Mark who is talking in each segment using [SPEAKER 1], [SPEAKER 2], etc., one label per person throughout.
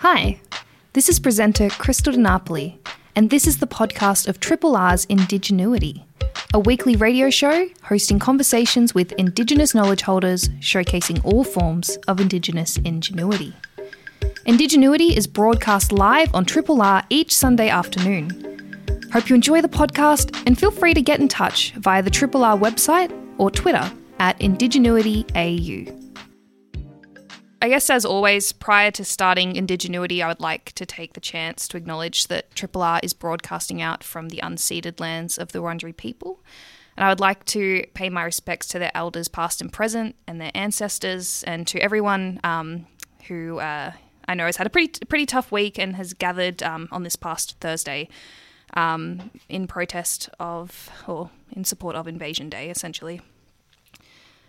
[SPEAKER 1] Hi, this is presenter Krystal De Napoli, and this is the podcast of Triple R's Indigenuity, a weekly radio show hosting conversations with Indigenous knowledge holders showcasing all forms of Indigenous ingenuity. Indigenuity is broadcast live on Triple R each Sunday afternoon. Hope you enjoy the podcast and feel free to get in touch via the Triple R website or Twitter at IndigenuityAU. I guess, as always, prior to starting Indigenuity, I would like to take the chance to acknowledge that Triple R is broadcasting out from the unceded lands of the Wurundjeri people. And I would like to pay my respects to their elders, past and present, and their ancestors, and to everyone um, who uh, I know has had a pretty pretty tough week and has gathered um, on this past Thursday um, in protest of or in support of Invasion Day, essentially.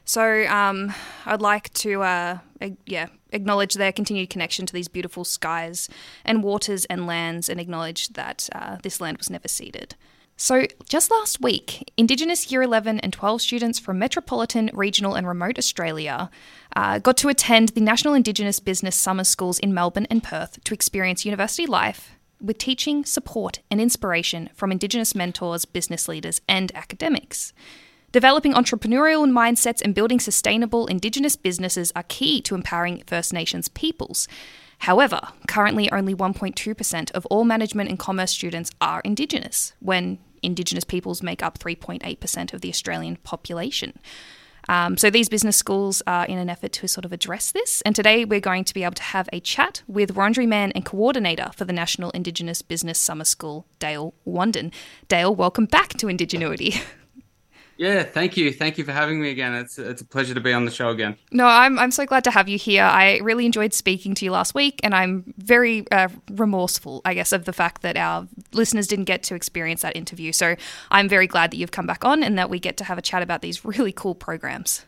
[SPEAKER 1] So um, I'd like to, uh, yeah, acknowledge their continued connection to these beautiful skies and waters and lands, and acknowledge that uh, this land was never ceded. So, just last week, Indigenous Year 11 and 12 students from metropolitan, regional, and remote Australia uh, got to attend the National Indigenous Business Summer Schools in Melbourne and Perth to experience university life with teaching, support, and inspiration from Indigenous mentors, business leaders, and academics. Developing entrepreneurial mindsets and building sustainable Indigenous businesses are key to empowering First Nations peoples. However, currently only 1.2% of all management and commerce students are Indigenous, when Indigenous peoples make up 3.8% of the Australian population. Um, so these business schools are in an effort to sort of address this. And today we're going to be able to have a chat with Wurundjeri man and coordinator for the National Indigenous Business Summer School, Dale Wandin. Dale, welcome back to Indigenuity.
[SPEAKER 2] Yeah, thank you. Thank you for having me again. It's it's a pleasure to be on the show again.
[SPEAKER 1] No, I'm I'm so glad to have you here. I really enjoyed speaking to you last week, and I'm very uh, remorseful, I guess, of the fact that our listeners didn't get to experience that interview. So I'm very glad that you've come back on and that we get to have a chat about these really cool programs.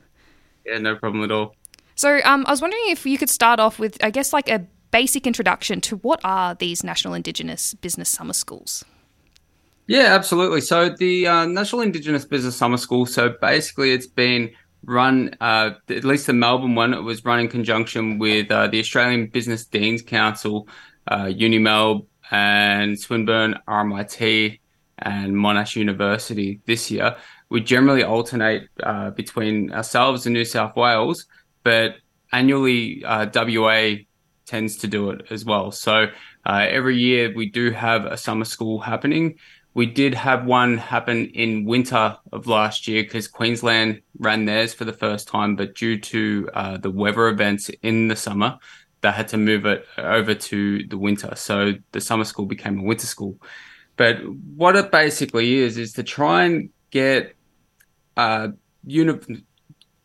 [SPEAKER 2] Yeah, no problem at all.
[SPEAKER 1] So um, I was wondering if you could start off with, I guess, like a basic introduction to what are these National Indigenous Business Summer Schools.
[SPEAKER 2] Yeah, absolutely. So the uh, National Indigenous Business Summer School. So basically, it's been run, uh, at least the Melbourne one. It was run in conjunction with uh, the Australian Business Deans Council, uh, UniMelb, and Swinburne RMIT, and Monash University this year. We generally alternate uh, between ourselves and New South Wales, but annually uh, WA tends to do it as well. So every year we do have a summer school happening. We did have one happen in winter of last year because Queensland ran theirs for the first time, but due to uh, the weather events in the summer, they had to move it over to the winter. So the summer school became a winter school. But what it basically is is to try and get uh, uni-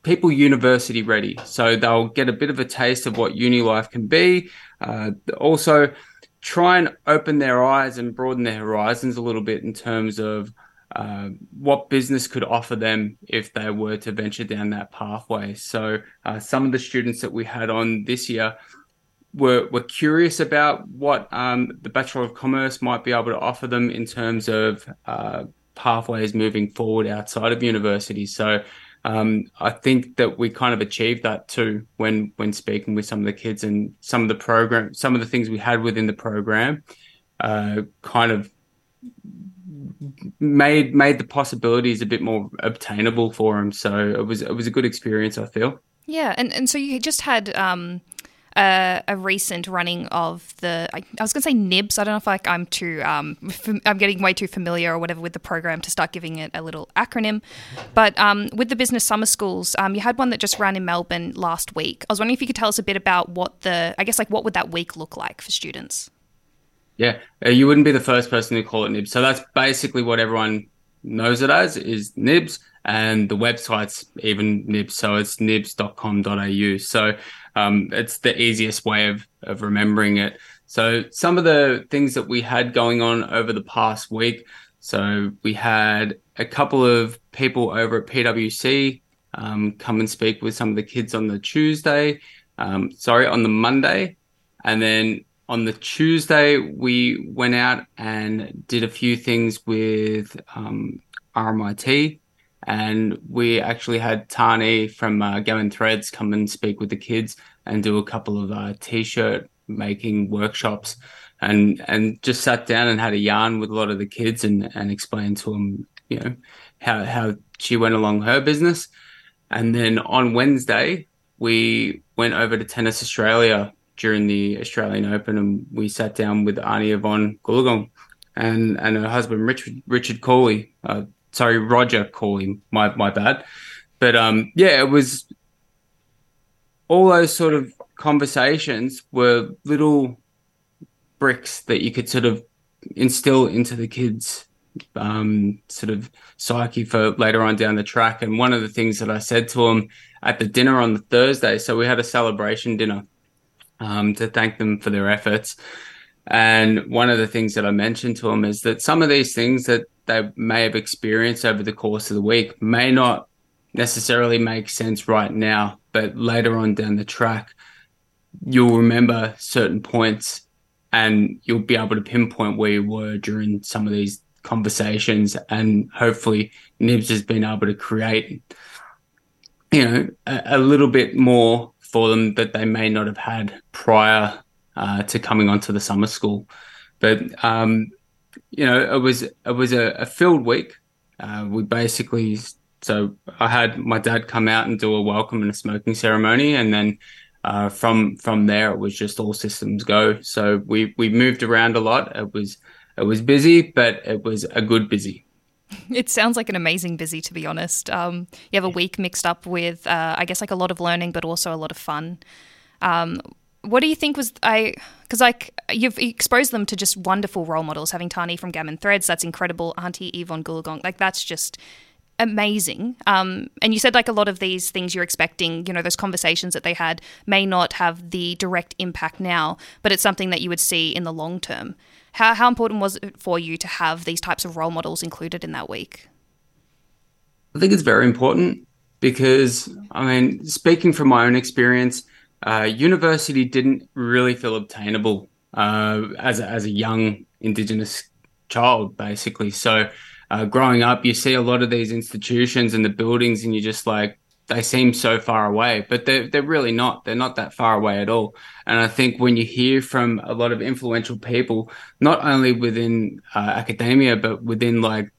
[SPEAKER 2] people university ready, so they'll get a bit of a taste of what uni life can be. Uh, also try and open their eyes and broaden their horizons a little bit in terms of uh, what business could offer them if they were to venture down that pathway. So, uh, some of the students that we had on this year were were curious about what um, the Bachelor of Commerce might be able to offer them in terms of uh, pathways moving forward outside of university. So, um, I think that we kind of achieved that too when when speaking with some of the kids and some of the program, some of the things we had within the program, uh, kind of made made the possibilities a bit more obtainable for them. So it was it was a good experience. I feel.
[SPEAKER 1] Yeah, and and so you just had um, a, a recent running of the I, I was going to say Nibs. I don't know if like I'm too um, fam- I'm getting way too familiar or whatever with the program to start giving it a little acronym. But um, with the business summer schools, um, you had one that just ran in Melbourne last week. I was wondering if you could tell us a bit about what the I guess like what would that week look like for students.
[SPEAKER 2] Yeah, uh, you wouldn't be the first person to call it Nibs. So that's basically what everyone knows it as is Nibs, and the website's even Nibs. So it's nibs.com.au. So um, it's the easiest way of, of remembering it. So some of the things that we had going on over the past week. So we had a couple of people over at PwC um, come and speak with some of the kids on the Tuesday. Um, sorry, on the Monday, and then on the Tuesday we went out and did a few things with um, RMIT and we actually had Tani from uh, Gammin Threads come and speak with the kids and do a couple of uh, t-shirt making workshops. And and just sat down and had a yarn with a lot of the kids and and explained to them you know how how she went along her business. And then on Wednesday we went over to Tennis Australia during the Australian Open and we sat down with Auntie Yvonne Goolagong and and her husband Richard Richard Cawley uh, sorry Roger Cawley my my bad but um yeah it was all those sort of conversations were little bricks that you could sort of instill into the kids um, sort of psyche for later on down the track. And one of the things that I said to them at the dinner on the Thursday, so we had a celebration dinner um, to thank them for their efforts. And one of the things that I mentioned to them is that some of these things that they may have experienced over the course of the week may not necessarily make sense right now, but later on down the track, you'll remember certain points and you'll be able to pinpoint where you were during some of these conversations. And hopefully Nibs has been able to create you know a, a little bit more for them that they may not have had prior uh, to coming onto the summer school. But um, you know it was it was a, a filled week uh, we basically so I had my dad come out and do a welcome and a smoking ceremony and then uh, from from there it was just all systems go so we we moved around a lot it was it was busy, but it was a good busy.
[SPEAKER 1] It sounds like an amazing busy, to be honest. Um, you have a week mixed up with, uh, I guess, like a lot of learning, but also a lot of fun. Um, what do you think was I? Because like you've exposed them to just wonderful role models. Having Tani from Gammin Threads, that's incredible. Auntie Yvonne Goolagong, like that's just amazing. Um, and you said like a lot of these things you're expecting, you know, those conversations that they had may not have the direct impact now, but it's something that you would see in the long term. How, how important was it for you to have these types of role models included in that week?
[SPEAKER 2] I think it's very important because, I mean, speaking from my own experience, uh, university didn't really feel obtainable uh, as, a, as a young Indigenous child, basically. So, uh, growing up, you see a lot of these institutions and the buildings, and you're just like, they seem so far away, but they're they're really not. They're not that far away at all. And I think when you hear from a lot of influential people, not only within uh, academia but within like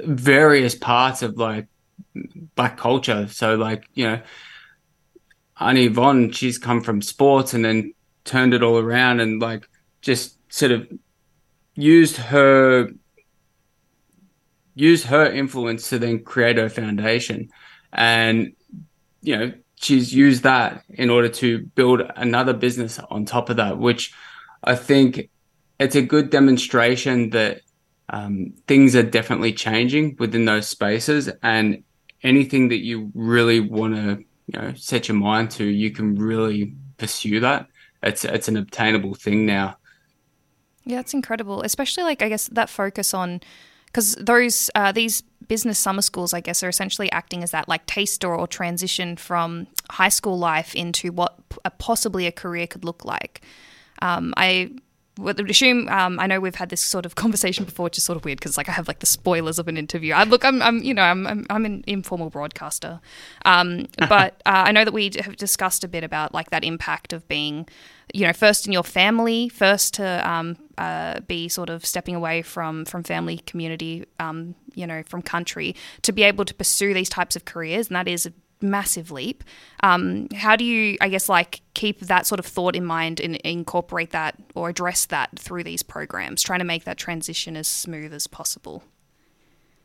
[SPEAKER 2] various parts of like black culture, so like you know, Auntie Yvonne, she's come from sports and then turned it all around and like just sort of used her used her influence to then create her foundation. And you know she's used that in order to build another business on top of that which i think it's a good demonstration that um, things are definitely changing within those spaces. And anything that you really want to you know set your mind to you can really pursue that it's it's an obtainable thing now
[SPEAKER 1] yeah it's incredible especially like i guess that focus on because those uh, these business summer schools, I guess, are essentially acting as that like taster or transition from high school life into what a, possibly a career could look like. Um, I would assume um, I know we've had this sort of conversation before, which is sort of weird because like I have like the spoilers of an interview. I look, I'm, I'm you know, I'm, I'm, I'm an informal broadcaster, um, but uh, I know that we have discussed a bit about like that impact of being, you know, first in your family, first to um, uh, be sort of stepping away from from family, community, um, you know, from country to be able to pursue these types of careers, and that is a massive leap. Um, how do you, I guess, like keep that sort of thought in mind and incorporate that or address that through these programs, trying to make that transition as smooth as possible?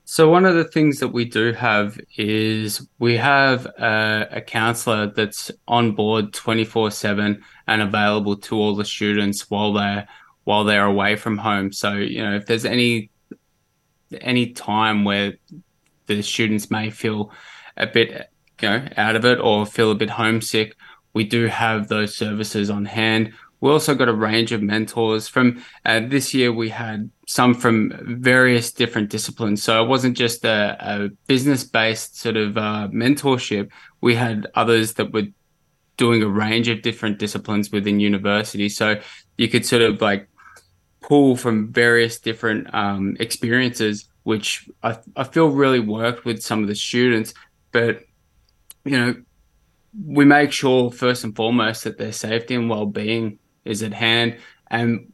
[SPEAKER 2] So one of the things that we do have is we have a, a counselor that's on board 24/7 and available to all the students while they're while they're away from home. So, you know, if there's any any time where the students may feel a bit you know out of it or feel a bit homesick, we do have those services on hand. We also got a range of mentors from uh, this year. We had some from various different disciplines. So it wasn't just a, a business based sort of uh, mentorship. We had others that were doing a range of different disciplines within university. So you could sort of like pull from various different um, experiences, which I, I feel really worked with some of the students. But you know, we make sure first and foremost that their safety and well-being is at hand. And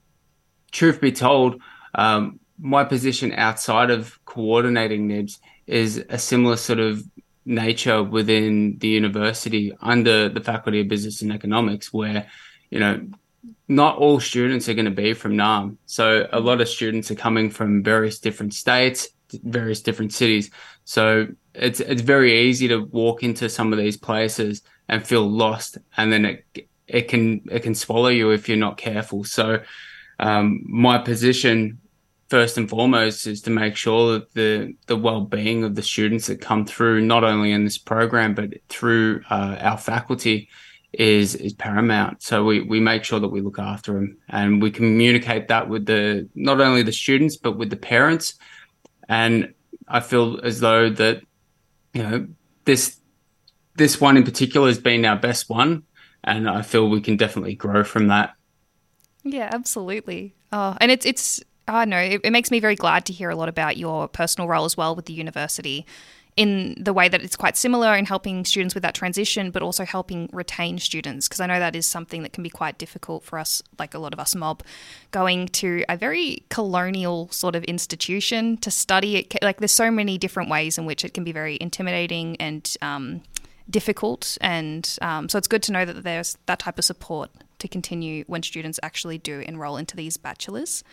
[SPEAKER 2] truth be told, um, my position outside of coordinating NIBS is a similar sort of nature within the university under the Faculty of Business and Economics, where, you know, not all students are going to be from Naarm. So a lot of students are coming from various different states, various different cities. So it's it's very easy to walk into some of these places and feel lost, and then it it can it can swallow you if you're not careful. So um, my position first and foremost is to make sure that the the well-being of the students that come through not only in this program but through uh, our faculty is is paramount so we we make sure that we look after them and we communicate that with the not only the students but with the parents and i feel as though that you know this this one in particular has been our best one and i feel we can definitely grow from that.
[SPEAKER 1] Yeah absolutely. Oh and it's it's I don't know, it, it makes me very glad to hear a lot about your personal role as well with the university in the way that it's quite similar in helping students with that transition, but also helping retain students. Because I know that is something that can be quite difficult for us, like a lot of us mob, going to a very colonial sort of institution to study it. Like, there's so many different ways in which it can be very intimidating and um, difficult. And um, so it's good to know that there's that type of support to continue when students actually do enroll into these bachelors.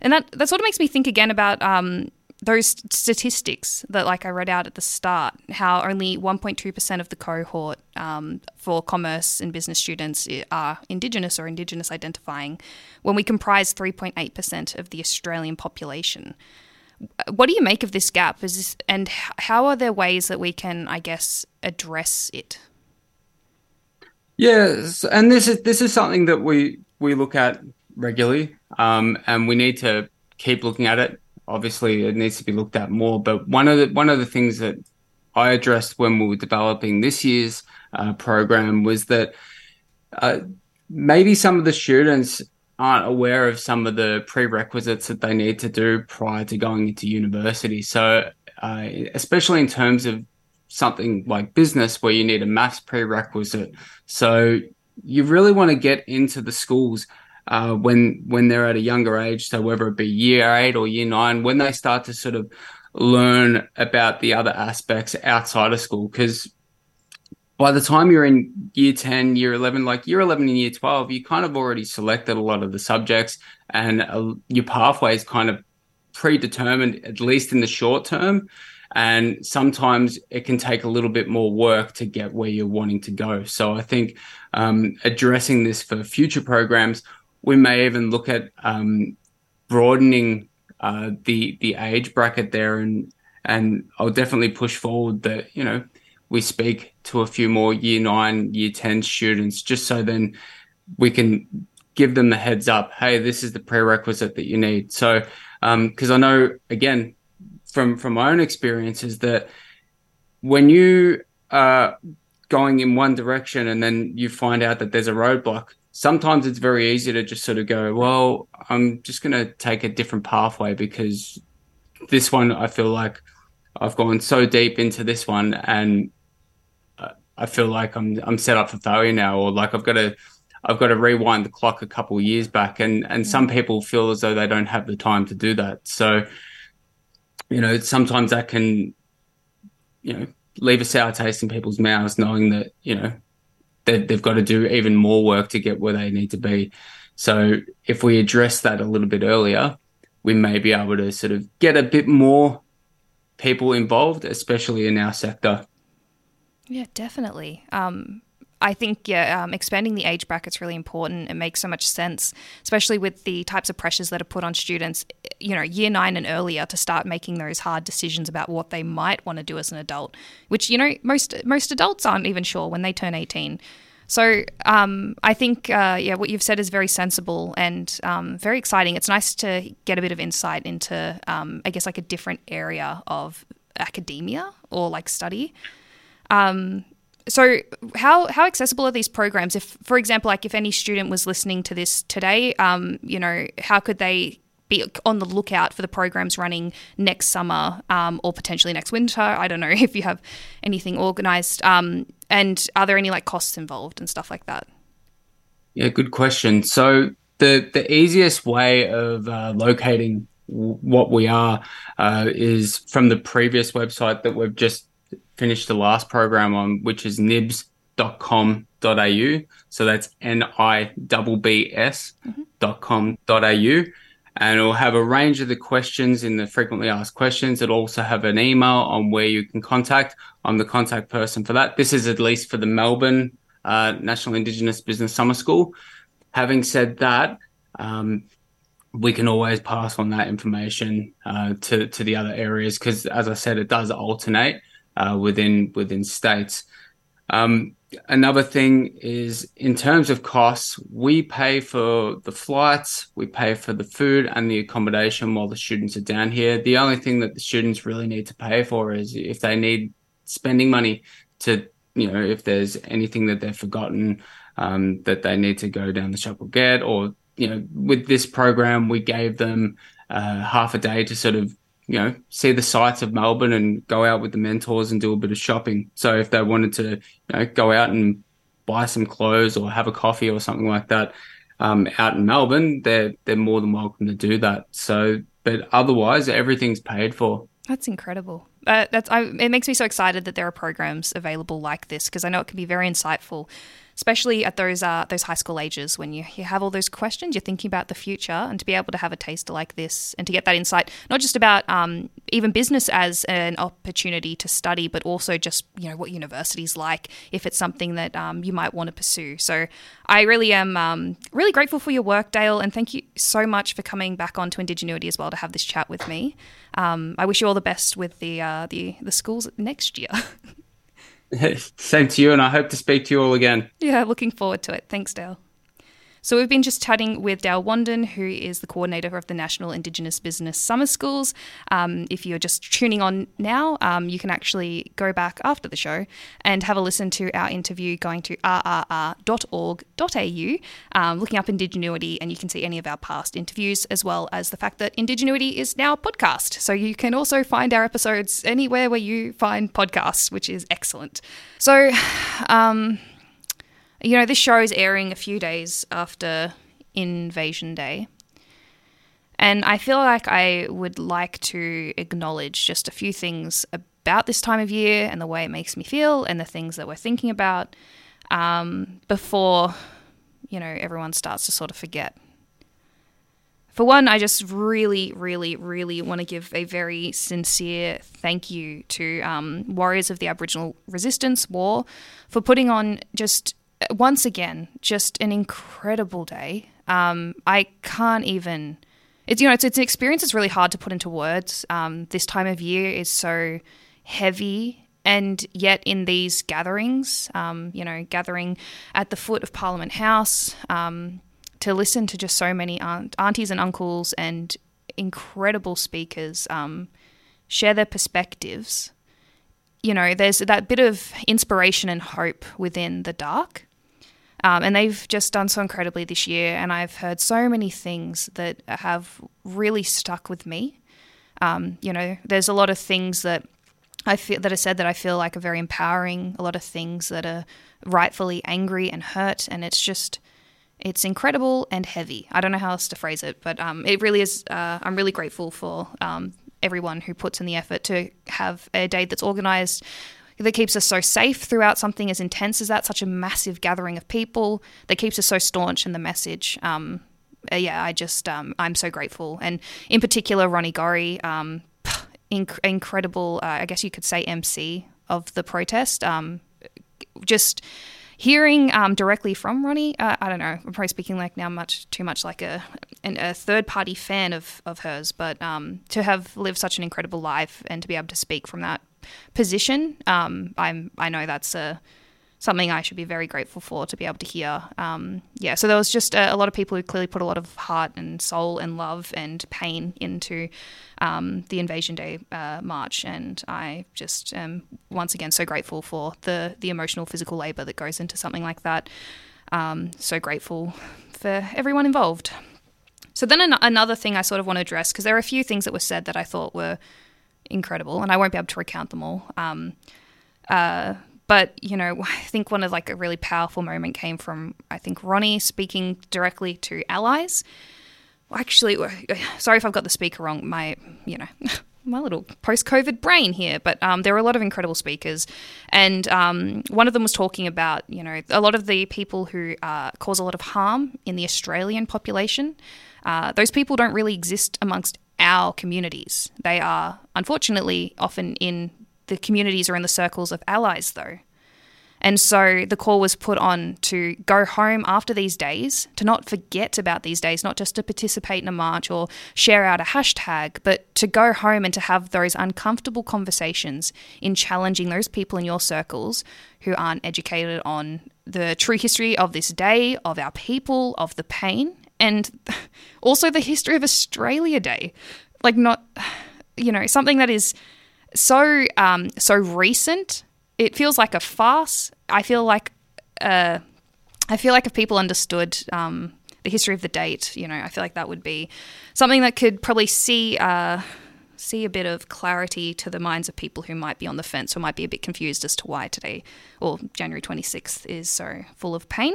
[SPEAKER 1] And that, that sort of makes me think again about um, those statistics that, like I read out at the start, how only 1.2% of the cohort um, for commerce and business students are Indigenous or Indigenous identifying, when we comprise 3.8% of the Australian population. What do you make of this gap? Is this, and how are there ways that we can, I guess, address it?
[SPEAKER 2] Yes, and this is this is something that we we look at regularly, um, and we need to keep looking at it. Obviously, it needs to be looked at more. But one of the one of the things that I addressed when we were developing this year's uh, program was that uh, maybe some of the students aren't aware of some of the prerequisites that they need to do prior to going into university. So, uh, especially in terms of something like business, where you need a maths prerequisite. So, you really want to get into the schools uh, when when they're at a younger age, so whether it be year eight or year nine, when they start to sort of learn about the other aspects outside of school, because by the time you're in year 10, year 11, like year 11 and year 12, you kind of already selected a lot of the subjects and uh, your pathway is kind of predetermined, at least in the short term. And sometimes it can take a little bit more work to get where you're wanting to go. So I think um, addressing this for future programs we may even look at um, broadening uh, the the age bracket there, and and I'll definitely push forward that you know we speak to a few more year nine, year ten students, just so then we can give them the heads up. Hey, this is the prerequisite that you need. So, because um, I know again from from my own experiences that when you are going in one direction and then you find out that there's a roadblock, sometimes it's very easy to just sort of go, well, I'm just going to take a different pathway because this one, I feel like I've gone so deep into this one and I feel like I'm, I'm set up for failure now, or like I've got to, I've got to rewind the clock a couple of years back. And, and some mm. people feel as though they don't have the time to do that. So, you know, sometimes that can, you know, leave a sour taste in people's mouths knowing that, you know, they've got to do even more work to get where they need to be. So if we address that a little bit earlier, we may be able to sort of get a bit more people involved, especially in our sector.
[SPEAKER 1] Yeah, definitely. Um, I think yeah, um, expanding the age bracket is really important. It makes so much sense, especially with the types of pressures that are put on students, you know, year nine and earlier to start making those hard decisions about what they might want to do as an adult, which you know most most adults aren't even sure when they turn eighteen. So um, I think uh, yeah, what you've said is very sensible and um, very exciting. It's nice to get a bit of insight into, um, I guess, like a different area of academia or like study. Um, so how how accessible are these programs? If, for example, like if any student was listening to this today, um, you know, how could they be on the lookout for the programs running next summer um, or potentially next winter? I don't know if you have anything organised. Um, and are there any like costs involved and stuff like that?
[SPEAKER 2] Yeah, good question. So the the easiest way of uh, locating what we are uh, is from the previous website that we've just finished the last program on, which is nibs.com.au. So that's N I B B S mm-hmm. dot com dot au. And it'll have a range of the questions in the frequently asked questions. It'll also have an email on where you can contact. I'm the contact person for that. This is at least for the Melbourne uh, National Indigenous Business Summer School. Having said that, um, we can always pass on that information uh, to to the other areas because, as I said, it does alternate uh, within within states. Um, another thing is in terms of costs, we pay for the flights, we pay for the food and the accommodation while the students are down here. The only thing that the students really need to pay for is if they need spending money to, you know, if there's anything that they've forgotten um, that they need to go down the shop or get, or you know, with this program, we gave them uh, half a day to sort of, you know, see the sights of Melbourne and go out with the mentors and do a bit of shopping. So if they wanted to, you know, go out and buy some clothes or have a coffee or something like that um, out in Melbourne, they're they're more than welcome to do that. So, but otherwise, everything's paid for.
[SPEAKER 1] That's incredible. Uh, that's I, it makes me so excited that there are programs available like this because I know it can be very insightful especially at those uh, those high school ages when you, you have all those questions, you're thinking about the future, and to be able to have a taster like this and to get that insight, not just about um, even business as an opportunity to study, but also just you know what university's like if it's something that um, you might want to pursue. So I really am um, really grateful for your work, Dale, and thank you so much for coming back on to Indigenuity as well to have this chat with me. Um, I wish you all the best with the uh, the the schools next year.
[SPEAKER 2] Same to you, and I hope to speak to you all again.
[SPEAKER 1] Yeah, looking forward to it. Thanks, Dale. So, we've been just chatting with Dale Wandin, who is the coordinator of the National Indigenous Business Summer Schools. Um, if you're just tuning on now, um, you can actually go back after the show and have a listen to our interview going to rrr.org.au, um, looking up Indigenuity, and you can see any of our past interviews, as well as the fact that Indigenuity is now a podcast. So, you can also find our episodes anywhere where you find podcasts, which is excellent. So, um, you know, this show is airing a few days after Invasion Day. And I feel like I would like to acknowledge just a few things about this time of year and the way it makes me feel and the things that we're thinking about um, before, you know, everyone starts to sort of forget. For one, I just really, really, really want to give a very sincere thank you to um, warriors of the Aboriginal Resistance War for putting on just once again, just an incredible day. Um, I can't even. It's you know it's it's an experience that's really hard to put into words. Um, this time of year is so heavy, and yet in these gatherings, um, you know, gathering at the foot of Parliament House um, to listen to just so many aunt, aunties and uncles and incredible speakers um, share their perspectives. You know, there's that bit of inspiration and hope within the dark um, and they've just done so incredibly this year. And I've heard so many things that have really stuck with me. Um, you know, there's a lot of things that I feel that are said that I feel like are very empowering. A lot of things that are rightfully angry and hurt, and it's just it's incredible and heavy. I don't know how else to phrase it, but um, it really is. Uh, I'm really grateful for um, everyone who puts in the effort to have a day that's organized that keeps us so safe throughout something as intense as that, such a massive gathering of people that keeps us so staunch in the message. Um, uh, yeah, I just um, I'm so grateful, and in particular Ronnie Gorrie, um, inc- incredible. Uh, I guess you could say MC of the protest. Um, just hearing um, directly from Ronnie, uh, I don't know. I'm probably speaking like now much too much like a an, a third party fan of of hers, but um, to have lived such an incredible life and to be able to speak from that position, um, I'm I know that's a something I should be very grateful for to be able to hear. Um, yeah, so there was just a, a, lot of people who clearly put a lot of heart and soul and love and pain into um, the Invasion Day uh, march, and I just am once again so grateful for the the emotional, physical labour that goes into something like that. Um, so grateful for everyone involved. So then an- another thing I sort of want to address because there are a few things that were said that I thought were incredible, and I won't be able to recount them all. Um, uh, But you know, I think one of like a really powerful moment came from I think Ronnie speaking directly to allies. Actually, sorry if I've got the speaker wrong. My you know. my little post-COVID brain here, but um, there were a lot of incredible speakers, and um, one of them was talking about you know a lot of the people who uh, cause a lot of harm in the Australian population. Uh, those people don't really exist amongst our communities. They are unfortunately often in the communities or in the circles of allies, though. And so the call was put on to go home after these days, to not forget about these days, not just to participate in a march or share out a hashtag, but to go home and to have those uncomfortable conversations in challenging those people in your circles who aren't educated on the true history of this day, of our people, of the pain, and also the history of Australia Day. Like, not, you know, something that is so um, so recent it feels like a farce. I feel like uh, I feel like if people understood um, the history of the date, you know, I feel like that would be something that could probably see uh, see a bit of clarity to the minds of people who might be on the fence or might be a bit confused as to why today or January 26th is so full of pain.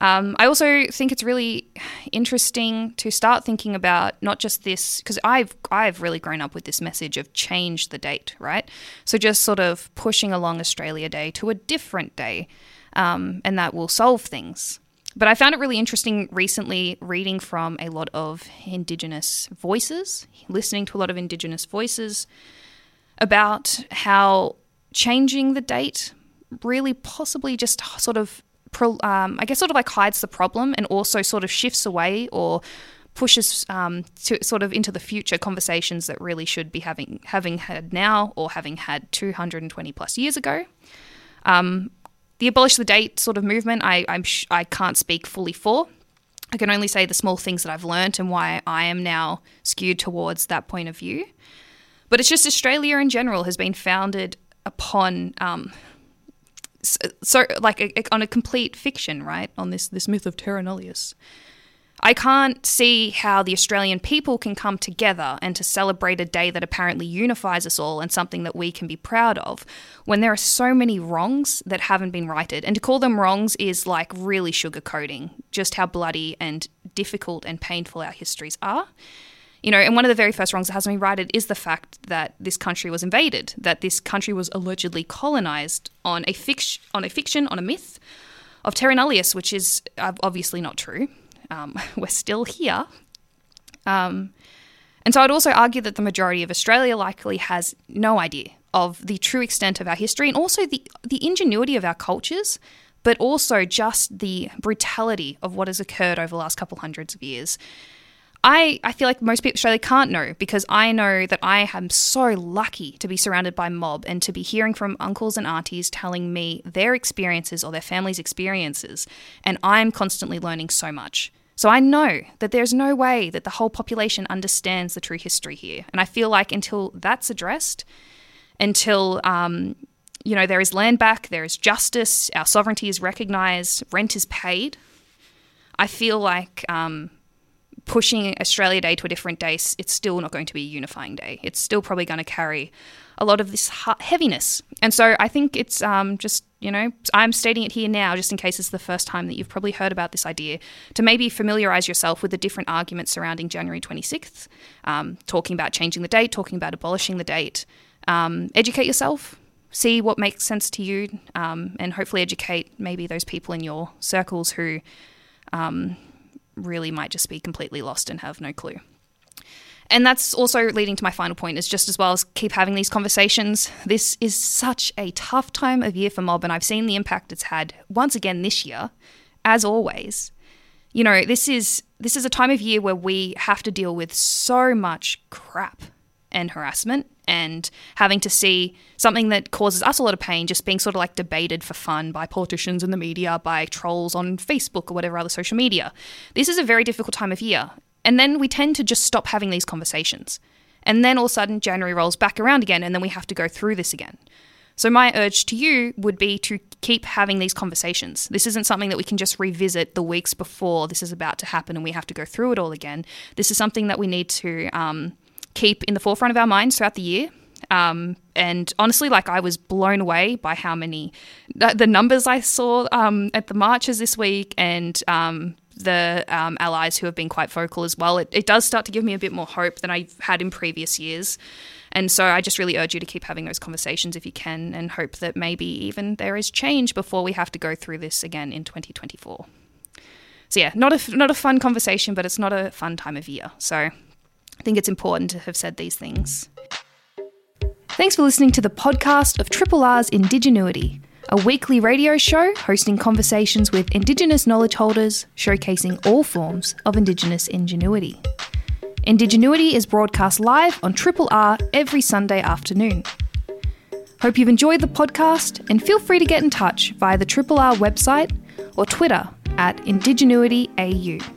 [SPEAKER 1] Um, I also think it's really interesting to start thinking about not just this because I've I've really grown up with this message of change the date, right? So just sort of pushing along Australia Day to a different day, um, and that will solve things. But I found it really interesting recently reading from a lot of Indigenous voices, listening to a lot of Indigenous voices about how changing the date really possibly just sort of um, I guess, sort of like hides the problem and also sort of shifts away or pushes um, to sort of into the future conversations that really should be having having had now or having had 220 plus years ago. Um, the abolish the date sort of movement, I I'm sh- I can't speak fully for. I can only say the small things that I've learnt and why I am now skewed towards that point of view. But it's just Australia in general has been founded upon um, so like a, a, on a complete fiction, right? On this this myth of Terra Nullius. I can't see how the Australian people can come together and to celebrate a day that apparently unifies us all and something that we can be proud of when there are so many wrongs that haven't been righted. And to call them wrongs is like really sugarcoating just how bloody and difficult and painful our histories are. You know, and one of the very first wrongs that hasn't been righted is the fact that this country was invaded, that this country was allegedly colonized on a fiction, on a fiction, on a myth of terra nullius, which is obviously not true. Um, we're still here. Um, and so I'd also argue that the majority of Australia likely has no idea of the true extent of our history and also the, the ingenuity of our cultures, but also just the brutality of what has occurred over the last couple hundreds of years. I, I feel like most people in Australia can't know because I know that I am so lucky to be surrounded by mob and to be hearing from uncles and aunties telling me their experiences or their family's experiences. And I'm constantly learning so much. So I know that there's no way that the whole population understands the true history here. And I feel like until that's addressed, until um, you know there is land back, there is justice, our sovereignty is recognised, rent is paid. I feel like um, pushing Australia Day to a different day, it's still not going to be a unifying day. It's still probably going to carry a lot of this heaviness. And so I think it's um, just, you know, I'm stating it here now just in case it's the first time that you've probably heard about this idea, to maybe familiarise yourself with the different arguments surrounding January 26th, um, talking about changing the date, talking about abolishing the date. Um, educate yourself, see what makes sense to you, um, and hopefully educate maybe those people in your circles who um, really might just be completely lost and have no clue. And that's also leading to my final point is just as well as keep having these conversations. This is such a tough time of year for mob, and I've seen the impact it's had once again this year, as always. You know, this is this is a time of year where we have to deal with so much crap and harassment and having to see something that causes us a lot of pain just being sort of like debated for fun by politicians in the media, by trolls on Facebook or whatever other social media. This is a very difficult time of year. And then we tend to just stop having these conversations. And then all of a sudden, January rolls back around again, and then we have to go through this again. So, my urge to you would be to keep having these conversations. This isn't something that we can just revisit the weeks before this is about to happen and we have to go through it all again. This is something that we need to um, keep in the forefront of our minds throughout the year. Um, and honestly, like I was blown away by how many the numbers I saw um, at the marches this week, and um, the um, allies who have been quite vocal as well. It, it does start to give me a bit more hope than I've had in previous years. And so I just really urge you to keep having those conversations if you can and hope that maybe even there is change before we have to go through this again in 2024. So yeah, not a not a fun conversation, but it's not a fun time of year. So I think it's important to have said these things. Thanks for listening to the podcast of Triple R's Indigenuity, a weekly radio show hosting conversations with Indigenous knowledge holders, showcasing all forms of Indigenous ingenuity. Indigenuity is broadcast live on Triple R every Sunday afternoon. Hope you've enjoyed the podcast and feel free to get in touch via the Triple R website or Twitter at IndigenuityAU.